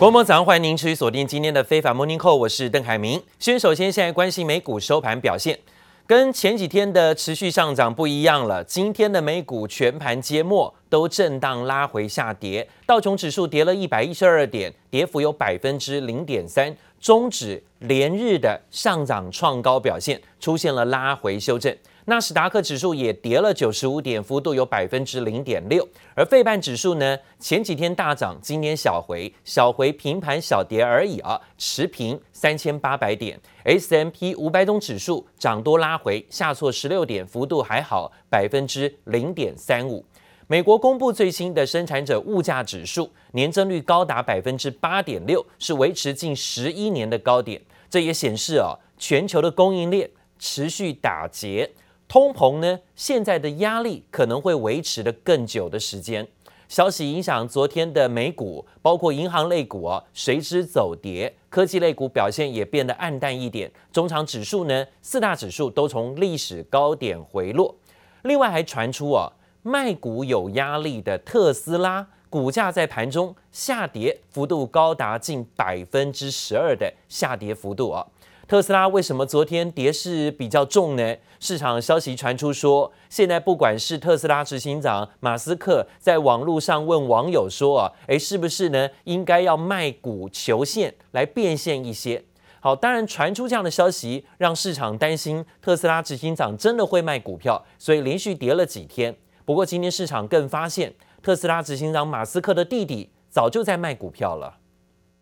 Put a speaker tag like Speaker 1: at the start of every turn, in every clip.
Speaker 1: 国贸早上，欢迎您持续锁定今天的非凡 Morning Call，我是邓海明。先首先现在关心美股收盘表现，跟前几天的持续上涨不一样了。今天的美股全盘揭末都震荡拉回下跌，道琼指数跌了一百一十二点，跌幅有百分之零点三，终止连日的上涨创高表现，出现了拉回修正。纳斯达克指数也跌了九十五点，幅度有百分之零点六。而费半指数呢，前几天大涨，今天小回，小回平盘小跌而已啊，持平三千八百点。S M P 五百种指数涨多拉回，下挫十六点，幅度还好，百分之零点三五。美国公布最新的生产者物价指数，年增率高达百分之八点六，是维持近十一年的高点。这也显示啊，全球的供应链持续打结。通膨呢，现在的压力可能会维持的更久的时间。消息影响昨天的美股，包括银行类股啊，随之走跌。科技类股表现也变得暗淡一点。中场指数呢，四大指数都从历史高点回落。另外还传出啊，卖股有压力的特斯拉股价在盘中下跌，幅度高达近百分之十二的下跌幅度啊。特斯拉为什么昨天跌势比较重呢？市场消息传出说，现在不管是特斯拉执行长马斯克在网络上问网友说啊，诶，是不是呢？应该要卖股求现来变现一些。好，当然传出这样的消息，让市场担心特斯拉执行长真的会卖股票，所以连续跌了几天。不过今天市场更发现，特斯拉执行长马斯克的弟弟早就在卖股票了。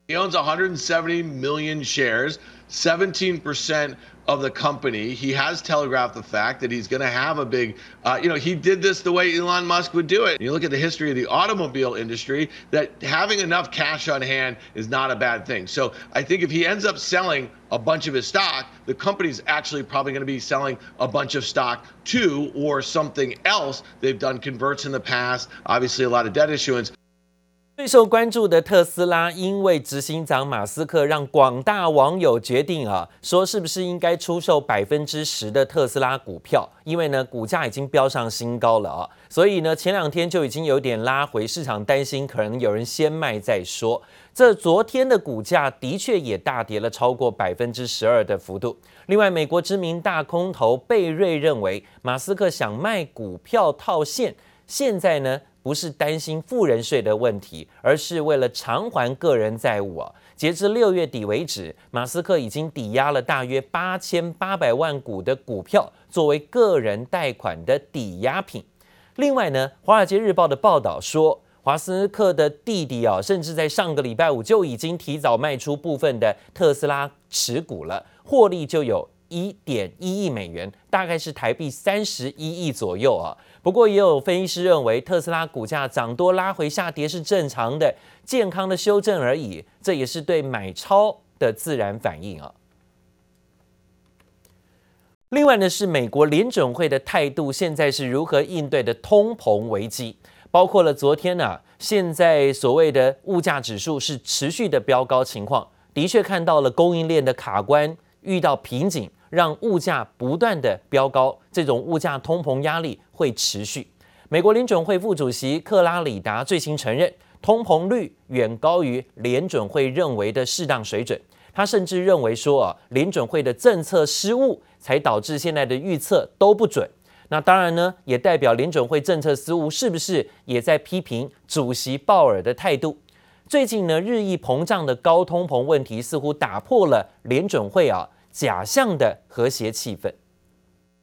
Speaker 2: He owns 170 million shares, 17% of the company. He has telegraphed the fact that he's going to have a big, uh, you know, he did this the way Elon Musk would do it. You look at the history of the automobile industry, that having enough cash on hand is not a bad thing. So I think if he ends up selling a bunch of his stock, the company's actually probably going to be selling a bunch of stock too, or something else. They've done converts in the past, obviously a lot of debt issuance.
Speaker 1: 最受关注的特斯拉，因为执行长马斯克让广大网友决定啊，说是不是应该出售百分之十的特斯拉股票？因为呢，股价已经飙上新高了啊，所以呢，前两天就已经有点拉回，市场担心可能有人先卖再说。这昨天的股价的确也大跌了超过百分之十二的幅度。另外，美国知名大空头贝瑞认为，马斯克想卖股票套现，现在呢，不是担心富人税的问题，而是为了偿还个人债务啊。截至六月底为止，马斯克已经抵押了大约八千八百万股的股票，作为个人贷款的抵押品。另外呢，《华尔街日报》的报道说，马斯克的弟弟啊，甚至在上个礼拜五就已经提早卖出部分的特斯拉持股了，获利就有一点一亿美元，大概是台币三十一亿左右啊。不过，也有分析师认为，特斯拉股价涨多拉回下跌是正常的、健康的修正而已，这也是对买超的自然反应啊。另外呢，是美国联准会的态度，现在是如何应对的通膨危机，包括了昨天呢、啊，现在所谓的物价指数是持续的飙高情况，的确看到了供应链的卡关遇到瓶颈。让物价不断的飙高，这种物价通膨压力会持续。美国联准会副主席克拉里达最新承认，通膨率远高于联准会认为的适当水准。他甚至认为说啊，联准会的政策失误才导致现在的预测都不准。那当然呢，也代表联准会政策失误是不是也在批评主席鲍尔的态度？最近呢，日益膨胀的高通膨问题似乎打破了联准会啊。假象的和谐气氛。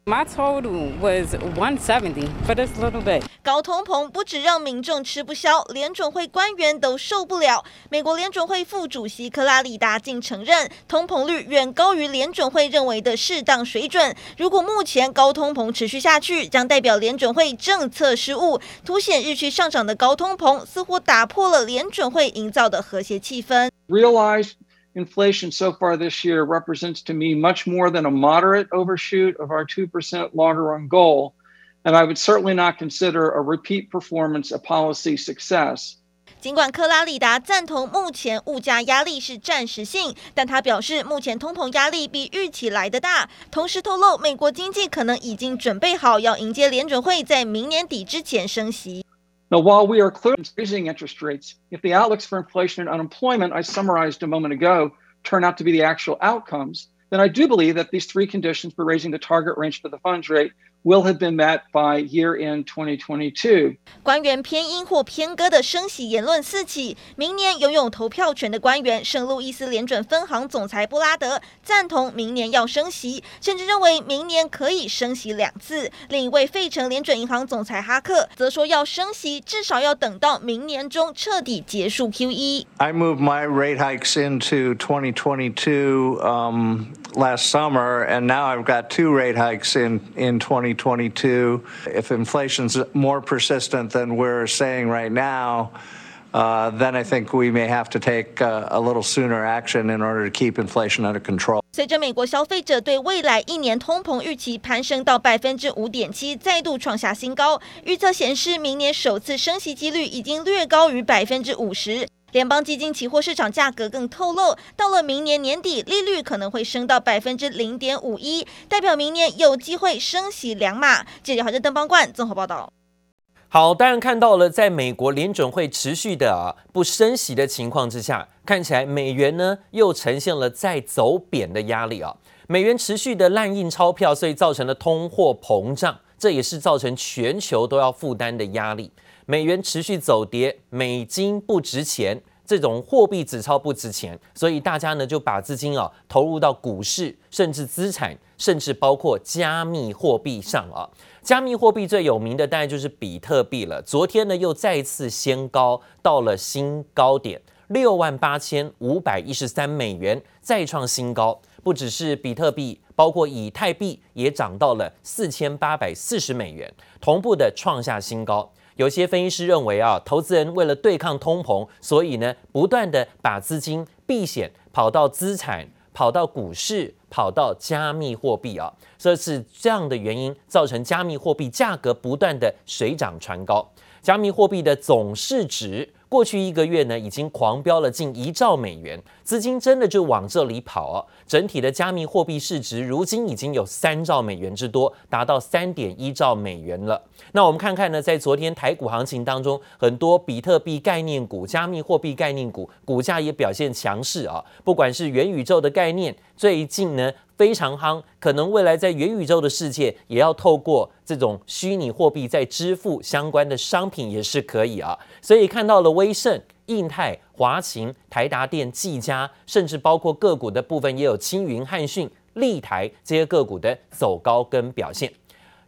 Speaker 3: My total was 170 for this little bit.
Speaker 4: 高通膨不止让民众吃不消，联准会官员都受不了。美国联准会副主席克拉里达竟承认，通膨率远高于联准会认为的适当水准。如果目前高通膨持续下去，将代表联准会政策失误，凸显日趋上涨的高通膨似乎打破了联准会营造的和谐气氛。
Speaker 5: Realize inflation so far this year represents to me much more than a moderate overshoot of our 2% longer run goal, and I would certainly not consider a repeat performance a policy success.
Speaker 4: 尽管克拉里达赞同目前物价压力是暂时性，但他表示目前通膨压力比预期来得大，同时透露美国经济可能已经准备好要迎接联准会在明年底之前升息。
Speaker 5: Now, while we are clearly raising interest rates, if the outlooks for inflation and unemployment I summarized a moment ago turn out to be the actual outcomes, then I do believe that these three conditions for raising the target range for the funds rate will have been met by year in 2022.
Speaker 4: 官员偏鹰或偏鸽的升息言论四起，明年拥有投票权的官员圣路易斯联准分行总裁布拉德赞同明年要升息，甚至认为明年可以升息两次。另一位费城联准银行总裁哈克则说要升息，至少要等到明年中彻底结束 QE。
Speaker 6: I moved my rate hikes into 2022 um, last summer, and now I've got two rate hikes in in 20. 2022. If inflation's more persistent than we're saying right now, uh, then I think we may have to take uh, a little sooner action in order to keep inflation under control.
Speaker 4: 随着美国消费者对未来一年通膨预期攀升到百分之五点七，再度创下新高，预测显示明年首次升息几率已经略高于百分之五十。 联邦基金期货市场价格更透露，到了明年年底，利率可能会升到百分之零点五一，代表明年有机会升息两码。记者华正邓邦冠综合报道。
Speaker 1: 好，当然看到了，在美国联准会持续的啊不升息的情况之下，看起来美元呢又呈现了在走贬的压力啊。美元持续的滥印钞票，所以造成了通货膨胀，这也是造成全球都要负担的压力。美元持续走跌，美金不值钱，这种货币纸钞不值钱，所以大家呢就把资金啊投入到股市，甚至资产，甚至包括加密货币上啊。加密货币最有名的当然就是比特币了。昨天呢又再次掀高到了新高点，六万八千五百一十三美元，再创新高。不只是比特币，包括以太币也涨到了四千八百四十美元，同步的创下新高。有些分析师认为啊，投资人为了对抗通膨，所以呢，不断的把资金避险，跑到资产，跑到股市，跑到加密货币啊，这是这样的原因，造成加密货币价格不断的水涨船高。加密货币的总市值。过去一个月呢，已经狂飙了近一兆美元，资金真的就往这里跑哦。整体的加密货币市值如今已经有三兆美元之多，达到三点一兆美元了。那我们看看呢，在昨天台股行情当中，很多比特币概念股、加密货币概念股股价也表现强势啊。不管是元宇宙的概念，最近呢。非常夯，可能未来在元宇宙的世界，也要透过这种虚拟货币在支付相关的商品也是可以啊。所以看到了威盛、印泰、华勤、台达电、技嘉，甚至包括个股的部分，也有青云、汉讯、立台这些个股的走高跟表现。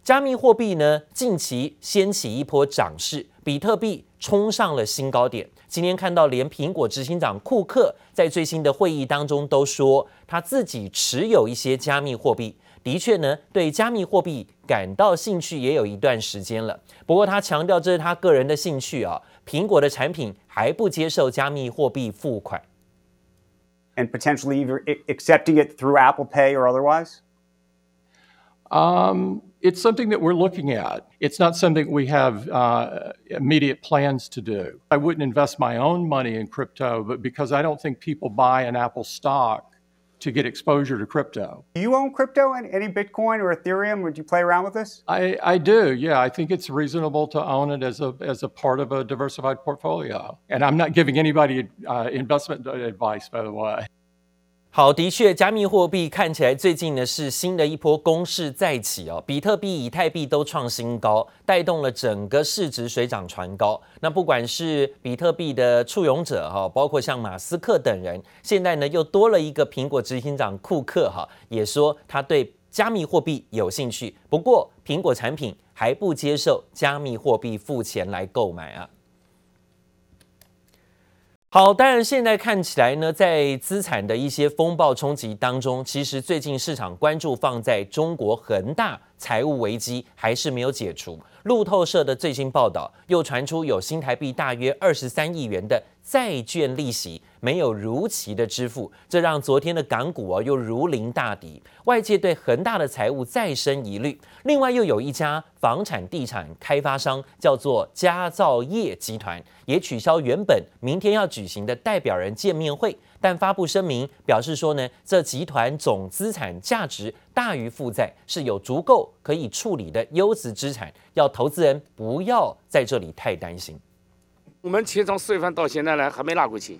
Speaker 1: 加密货币呢，近期掀起一波涨势，比特币冲上了新高点。今天看到，连苹果执行长库克在最新的会议当中都说，他自己持有一些加密货币，的确呢，对加密货币感到兴趣也有一段时间了。不过他强调，这是他个人的兴趣啊。苹果的产品还不接受加密货币付款
Speaker 7: ，and potentially either accepting it through Apple Pay or otherwise.
Speaker 8: Um. It's something that we're looking at. It's not something we have uh, immediate plans to do. I wouldn't invest my own money in crypto, but because I don't think people buy an Apple stock to get exposure to crypto.
Speaker 7: Do you own crypto and any Bitcoin or Ethereum? Would you play around with this?
Speaker 8: I, I do, yeah. I think it's reasonable to own it as a, as a part of a diversified portfolio. And I'm not giving anybody uh, investment advice, by the way.
Speaker 1: 好，的确，加密货币看起来最近呢是新的一波攻势再起哦，比特币、以太币都创新高，带动了整个市值水涨船高。那不管是比特币的簇拥者哈，包括像马斯克等人，现在呢又多了一个苹果执行长库克哈，也说他对加密货币有兴趣，不过苹果产品还不接受加密货币付钱来购买啊。好，当然现在看起来呢，在资产的一些风暴冲击当中，其实最近市场关注放在中国恒大财务危机还是没有解除。路透社的最新报道又传出有新台币大约二十三亿元的债券利息没有如期的支付，这让昨天的港股啊又如临大敌，外界对恒大的财务再生疑虑。另外又有一家房产地产开发商叫做佳兆业集团，也取消原本明天要举行的代表人见面会，但发布声明表示说呢，这集团总资产价值大于负债，是有足够可以处理的优质资产，要投资人不要在这里太担心。
Speaker 9: 我们钱从四月份到现在呢，还没拿过钱，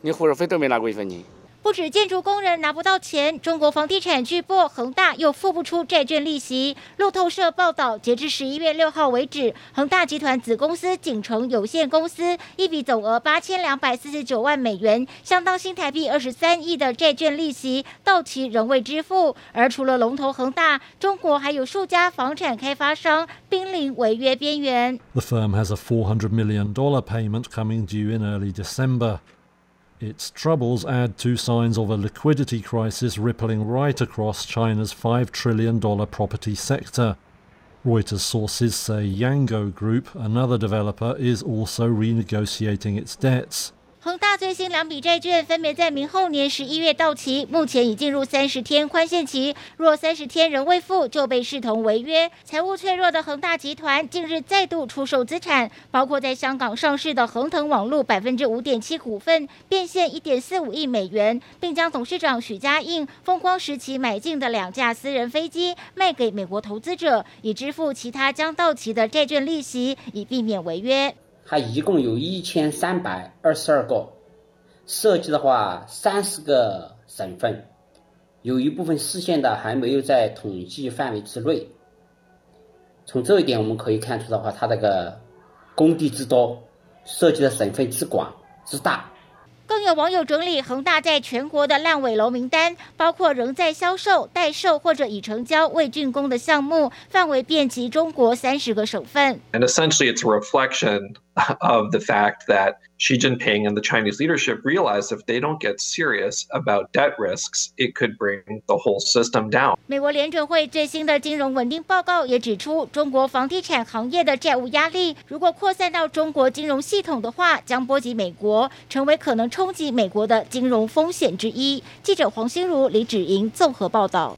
Speaker 9: 你伙食费都没拿过一分钱。
Speaker 10: 不止建筑工人拿不到钱，中国房地产巨擘恒大又付不出债券利息。路透社报道，截至十一月六号为止，恒大集团子公司景城有限公司一笔总额八千两百四十九万美元，相当新台币二十三亿的债券利息到期仍未支付。而除了龙头恒大，中国还有数家房产开发商濒临违约边缘。
Speaker 11: The firm has a four hundred million dollar payment coming due in early December. Its troubles add to signs of a liquidity crisis rippling right across China's $5 trillion property sector. Reuters sources say Yango Group, another developer, is also renegotiating its debts.
Speaker 10: 恒大最新两笔债券分别在明后年十一月到期，目前已进入三十天宽限期。若三十天仍未付，就被视同违约。财务脆弱的恒大集团近日再度出售资产，包括在香港上市的恒腾网络百分之五点七股份，变现一点四五亿美元，并将董事长许家印风光时期买进的两架私人飞机卖给美国投资者，以支付其他将到期的债券利息，以避免违约。
Speaker 12: 它一共有一千三百二十二个，涉及的话三十个省份，有一部分市县的还没有在统计范围之内。从这一点我们可以看出的话，它这个工地之多，涉及的省份之广之大。
Speaker 10: 更有网友整理恒大在全国的烂尾楼名单，包括仍在销售、待售或者已成交未竣工的项目，范围遍及中国三十个省份。
Speaker 13: And essentially, it's a reflection of the fact that Xi Jinping and the Chinese leadership realize if they don't get serious about debt risks, it could bring the whole system down.
Speaker 10: 美国联准会最新的金融稳定报告也指出，中国房地产行业的债务压力如果扩散到中国金融系统的话，将波及美国，成为可能冲击美国的金融风险之一。记者黄心如、李芷莹综合报道。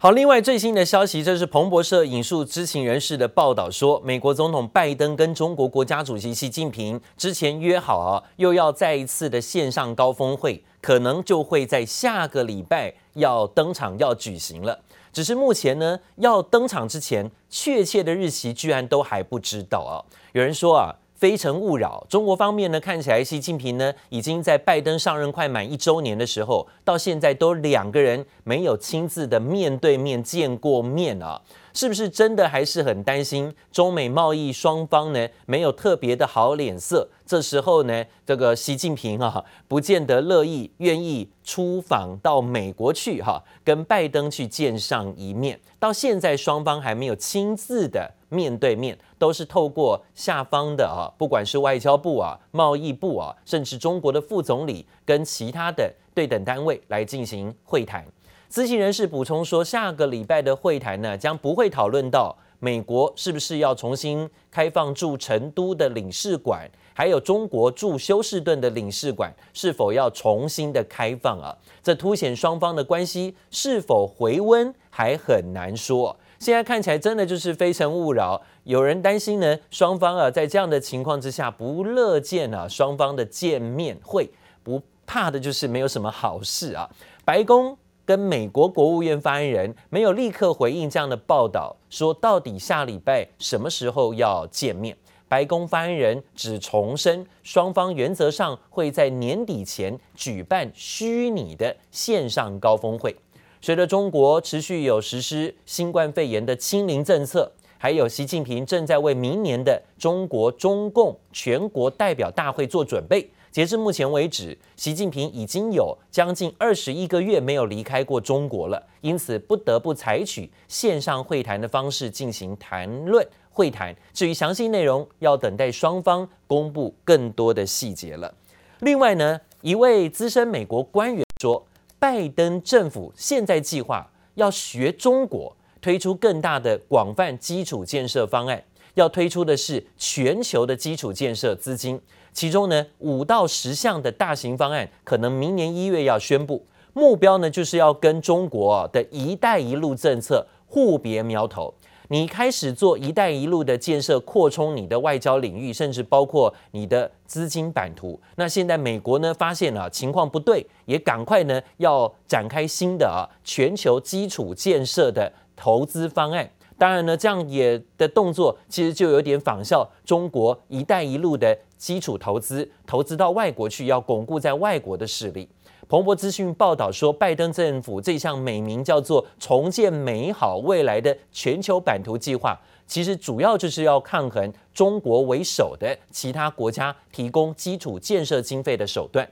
Speaker 1: 好，另外最新的消息，这是彭博社引述知情人士的报道说，美国总统拜登跟中国国家主席习近平之前约好啊，又要再一次的线上高峰会，可能就会在下个礼拜要登场要举行了。只是目前呢，要登场之前，确切的日期居然都还不知道啊。有人说啊。非诚勿扰。中国方面呢，看起来习近平呢已经在拜登上任快满一周年的时候，到现在都两个人没有亲自的面对面见过面啊。是不是真的还是很担心中美贸易双方呢没有特别的好脸色？这时候呢，这个习近平啊，不见得乐意愿意出访到美国去哈，跟拜登去见上一面。到现在双方还没有亲自的面对面，都是透过下方的啊，不管是外交部啊、贸易部啊，甚至中国的副总理跟其他的对等单位来进行会谈。知情人士补充说，下个礼拜的会谈呢，将不会讨论到美国是不是要重新开放驻成都的领事馆，还有中国驻休士顿的领事馆是否要重新的开放啊？这凸显双方的关系是否回温还很难说。现在看起来真的就是非诚勿扰，有人担心呢，双方啊在这样的情况之下不乐见啊双方的见面会，不怕的就是没有什么好事啊。白宫。跟美国国务院发言人没有立刻回应这样的报道，说到底下礼拜什么时候要见面？白宫发言人只重申，双方原则上会在年底前举办虚拟的线上高峰会。随着中国持续有实施新冠肺炎的清零政策，还有习近平正在为明年的中国中共全国代表大会做准备。截至目前为止，习近平已经有将近二十一个月没有离开过中国了，因此不得不采取线上会谈的方式进行谈论会谈。至于详细内容，要等待双方公布更多的细节了。另外呢，一位资深美国官员说，拜登政府现在计划要学中国推出更大的广泛基础建设方案，要推出的是全球的基础建设资金。其中呢，五到十项的大型方案可能明年一月要宣布，目标呢就是要跟中国的一带一路政策互别苗头。你开始做“一带一路”的建设，扩充你的外交领域，甚至包括你的资金版图。那现在美国呢，发现了情况不对，也赶快呢要展开新的啊全球基础建设的投资方案。当然呢，这样也的动作其实就有点仿效中国“一带一路”的基础投资，投资到外国去，要巩固在外国的势力。彭博资讯报道说，拜登政府这项美名叫做“重建美好未来”的全球版图计划，其实主要就是要抗衡中国为首的其他国家提供基础建设经费的手段。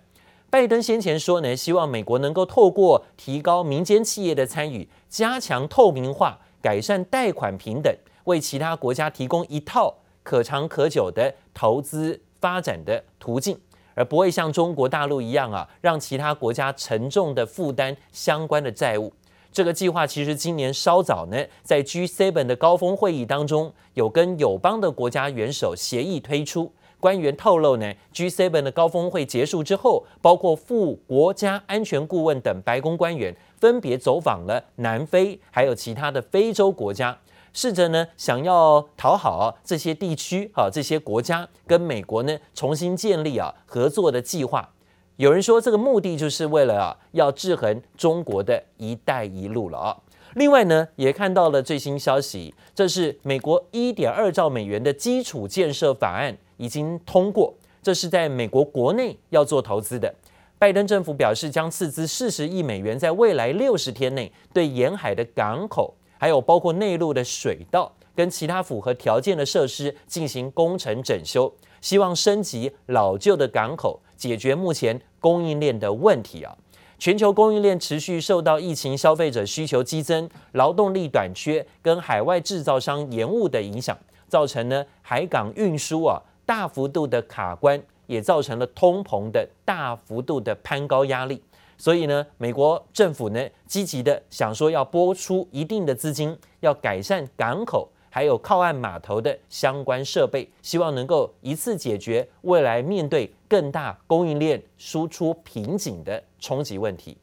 Speaker 1: 拜登先前说呢，希望美国能够透过提高民间企业的参与，加强透明化，改善贷款平等，为其他国家提供一套可长可久的投资发展的途径。而不会像中国大陆一样啊，让其他国家沉重的负担相关的债务。这个计划其实今年稍早呢，在 G7 的高峰会议当中，有跟友邦的国家元首协议推出。官员透露呢，G7 的高峰会结束之后，包括副国家安全顾问等白宫官员分别走访了南非，还有其他的非洲国家。试着呢，想要讨好这些地区啊，这些国家跟美国呢重新建立啊合作的计划。有人说，这个目的就是为了啊要制衡中国的一带一路了啊。另外呢，也看到了最新消息，这是美国一点二兆美元的基础建设法案已经通过，这是在美国国内要做投资的。拜登政府表示，将斥资四十亿美元，在未来六十天内对沿海的港口。还有包括内陆的水道跟其他符合条件的设施进行工程整修，希望升级老旧的港口，解决目前供应链的问题啊。全球供应链持续受到疫情、消费者需求激增、劳动力短缺跟海外制造商延误的影响，造成呢海港运输啊大幅度的卡关，也造成了通膨的大幅度的攀高压力。所以呢，美国政府呢积极的想说要拨出一定的资金，要改善港口还有靠岸码头的相关设备，希望能够一次解决未来面对更大供应链输出瓶颈的冲击问题。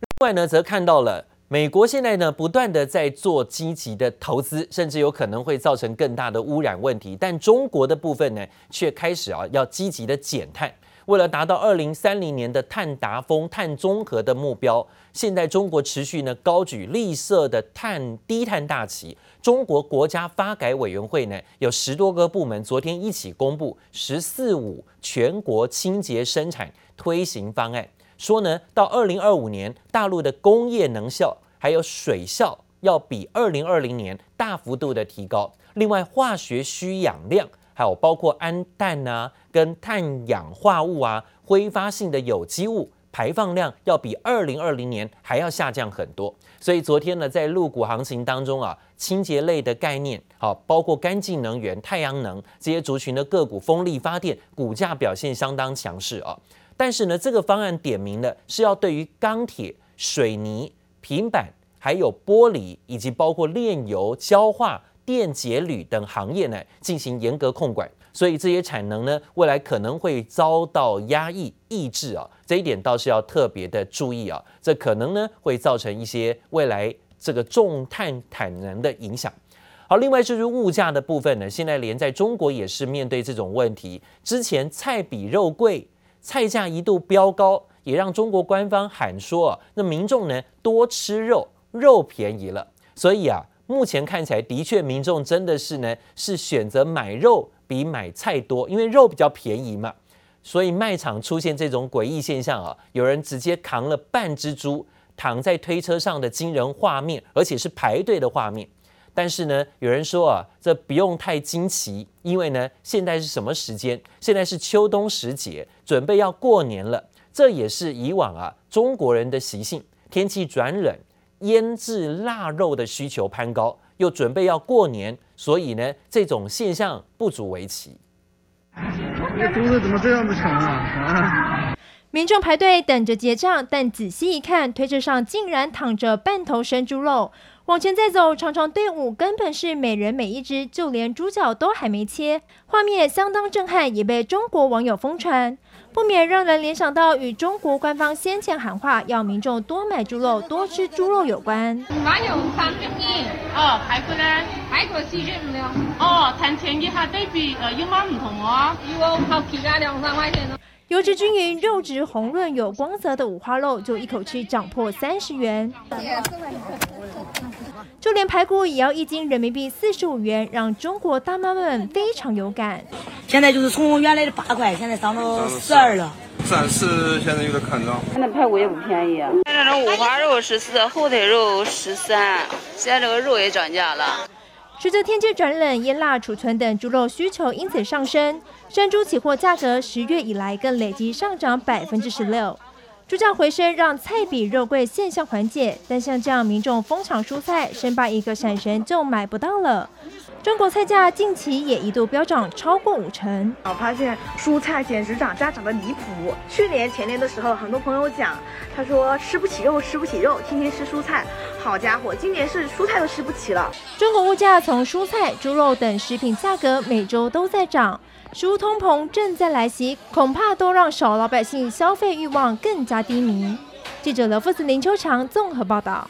Speaker 1: 另外呢，则看到了美国现在呢不断的在做积极的投资，甚至有可能会造成更大的污染问题，但中国的部分呢却开始啊要积极的减碳。为了达到二零三零年的碳达峰、碳中和的目标，现在中国持续呢高举绿色的碳低碳大旗。中国国家发改委员会呢有十多个部门昨天一起公布“十四五”全国清洁生产推行方案，说呢到二零二五年，大陆的工业能效还有水效要比二零二零年大幅度的提高。另外，化学需氧量。还有包括氨氮啊，跟碳氧化物啊，挥发性的有机物排放量要比二零二零年还要下降很多。所以昨天呢，在陆股行情当中啊，清洁类的概念，好，包括干净能源、太阳能这些族群的个股，风力发电股价表现相当强势啊。但是呢，这个方案点名的是要对于钢铁、水泥、平板，还有玻璃，以及包括炼油、焦化。电解铝等行业呢，进行严格控管，所以这些产能呢，未来可能会遭到压抑抑制啊，这一点倒是要特别的注意啊，这可能呢会造成一些未来这个重碳产能的影响。好，另外就是物价的部分呢，现在连在中国也是面对这种问题，之前菜比肉贵，菜价一度飙高，也让中国官方喊说啊，那民众呢多吃肉，肉便宜了，所以啊。目前看起来，的确民众真的是呢，是选择买肉比买菜多，因为肉比较便宜嘛。所以卖场出现这种诡异现象啊，有人直接扛了半只猪躺在推车上的惊人画面，而且是排队的画面。但是呢，有人说啊，这不用太惊奇，因为呢，现在是什么时间？现在是秋冬时节，准备要过年了。这也是以往啊中国人的习性，天气转冷。腌制腊肉的需求攀高，又准备要过年，所以呢，这种现象不足为奇。
Speaker 14: 这猪肉怎么这样子长？啊！
Speaker 15: 民众排队等着结账，但仔细一看，推车上竟然躺着半头生猪肉。往前再走，长长队伍根本是每人每一只，就连猪脚都还没切，画面相当震撼，也被中国网友疯传，不免让人联想到与中国官方先前喊话要民众多买猪肉、多吃猪肉有关。
Speaker 16: 哦，排骨呢？排骨四十。哦，谈钱一下对比呃有冇唔同哦？有好两三块钱。
Speaker 15: 油脂均匀、肉质红润、有光泽的五花肉，就一口气涨破三十元。就连排骨也要一斤人民币四十五元，让中国大妈们非常有感。
Speaker 17: 现在就是从原来的八块，现在涨到十二了。
Speaker 18: 暂时现在有点看涨。
Speaker 19: 现在排骨也不便宜啊。现在这五花肉十四，后腿肉十三，现在这个肉也涨价了。
Speaker 15: 随着天气转冷，腌腊储存等猪肉需求因此上升，生猪起货价格十月以来更累计上涨百分之十六。猪价回升让菜比肉贵现象缓解，但像这样民众疯抢蔬菜，生怕一个闪神就买不到了。中国菜价近期也一度飙涨超过五成，
Speaker 20: 我发现蔬菜简直涨价涨得离谱。去年前年的时候，很多朋友讲，他说吃不起肉，吃不起肉，天天吃蔬菜。好家伙，今年是蔬菜都吃不起了。
Speaker 15: 中国物价从蔬菜、猪肉等食品价格每周都在涨，食物通膨正在来袭，恐怕都让小老百姓消费欲望更加低迷。记者刘富斯、林秋长综合报道。